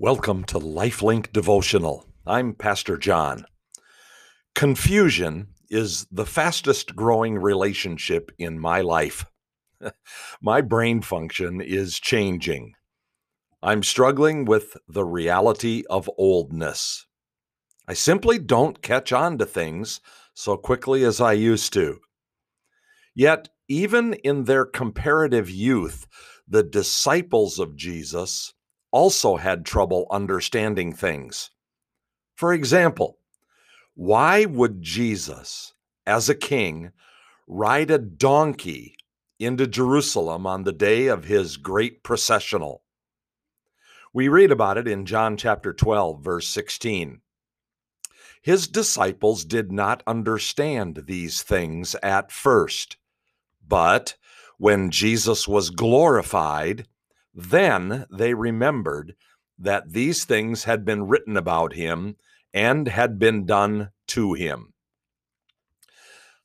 Welcome to Lifelink Devotional. I'm Pastor John. Confusion is the fastest growing relationship in my life. my brain function is changing. I'm struggling with the reality of oldness. I simply don't catch on to things so quickly as I used to. Yet, even in their comparative youth, the disciples of Jesus also had trouble understanding things. For example, why would Jesus, as a king, ride a donkey into Jerusalem on the day of his great processional? We read about it in John chapter 12, verse 16. His disciples did not understand these things at first, but when Jesus was glorified, then they remembered that these things had been written about him and had been done to him.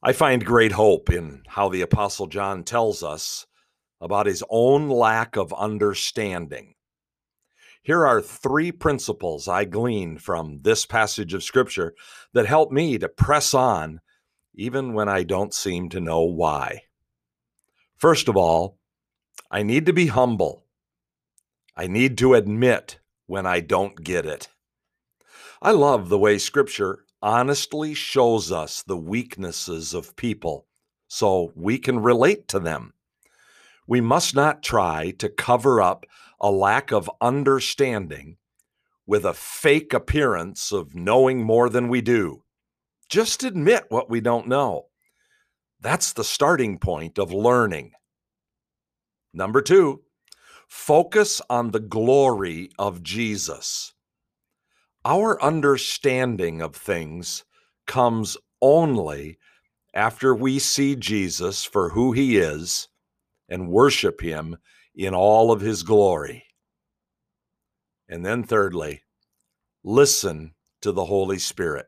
I find great hope in how the Apostle John tells us about his own lack of understanding. Here are three principles I gleaned from this passage of Scripture that help me to press on even when I don't seem to know why. First of all, I need to be humble I need to admit when I don't get it. I love the way Scripture honestly shows us the weaknesses of people so we can relate to them. We must not try to cover up a lack of understanding with a fake appearance of knowing more than we do. Just admit what we don't know. That's the starting point of learning. Number two, Focus on the glory of Jesus. Our understanding of things comes only after we see Jesus for who he is and worship him in all of his glory. And then, thirdly, listen to the Holy Spirit.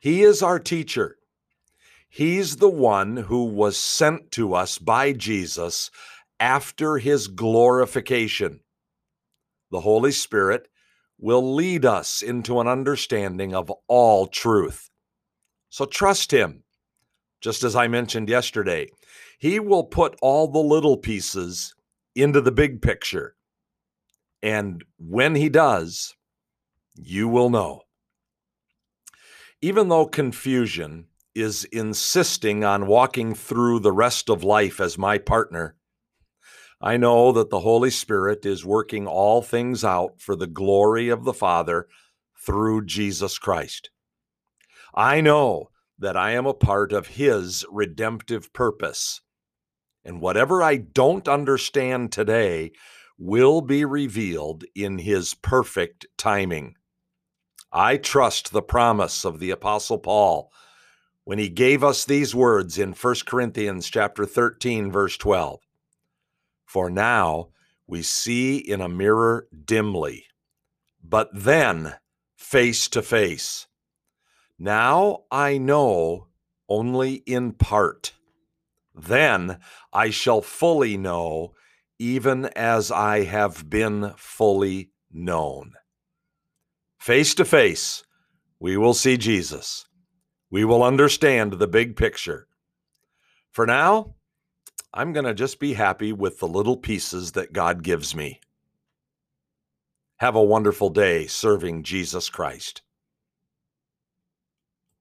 He is our teacher. He's the one who was sent to us by Jesus after his glorification. The Holy Spirit will lead us into an understanding of all truth. So trust him. Just as I mentioned yesterday, he will put all the little pieces into the big picture. And when he does, you will know. Even though confusion is insisting on walking through the rest of life as my partner, I know that the Holy Spirit is working all things out for the glory of the Father through Jesus Christ. I know that I am a part of His redemptive purpose. And whatever I don't understand today will be revealed in His perfect timing. I trust the promise of the Apostle Paul when he gave us these words in 1 Corinthians chapter 13 verse 12. For now we see in a mirror dimly, but then face to face. Now I know only in part. Then I shall fully know, even as I have been fully known. Face to face, we will see Jesus. We will understand the big picture. For now, I'm going to just be happy with the little pieces that God gives me. Have a wonderful day serving Jesus Christ.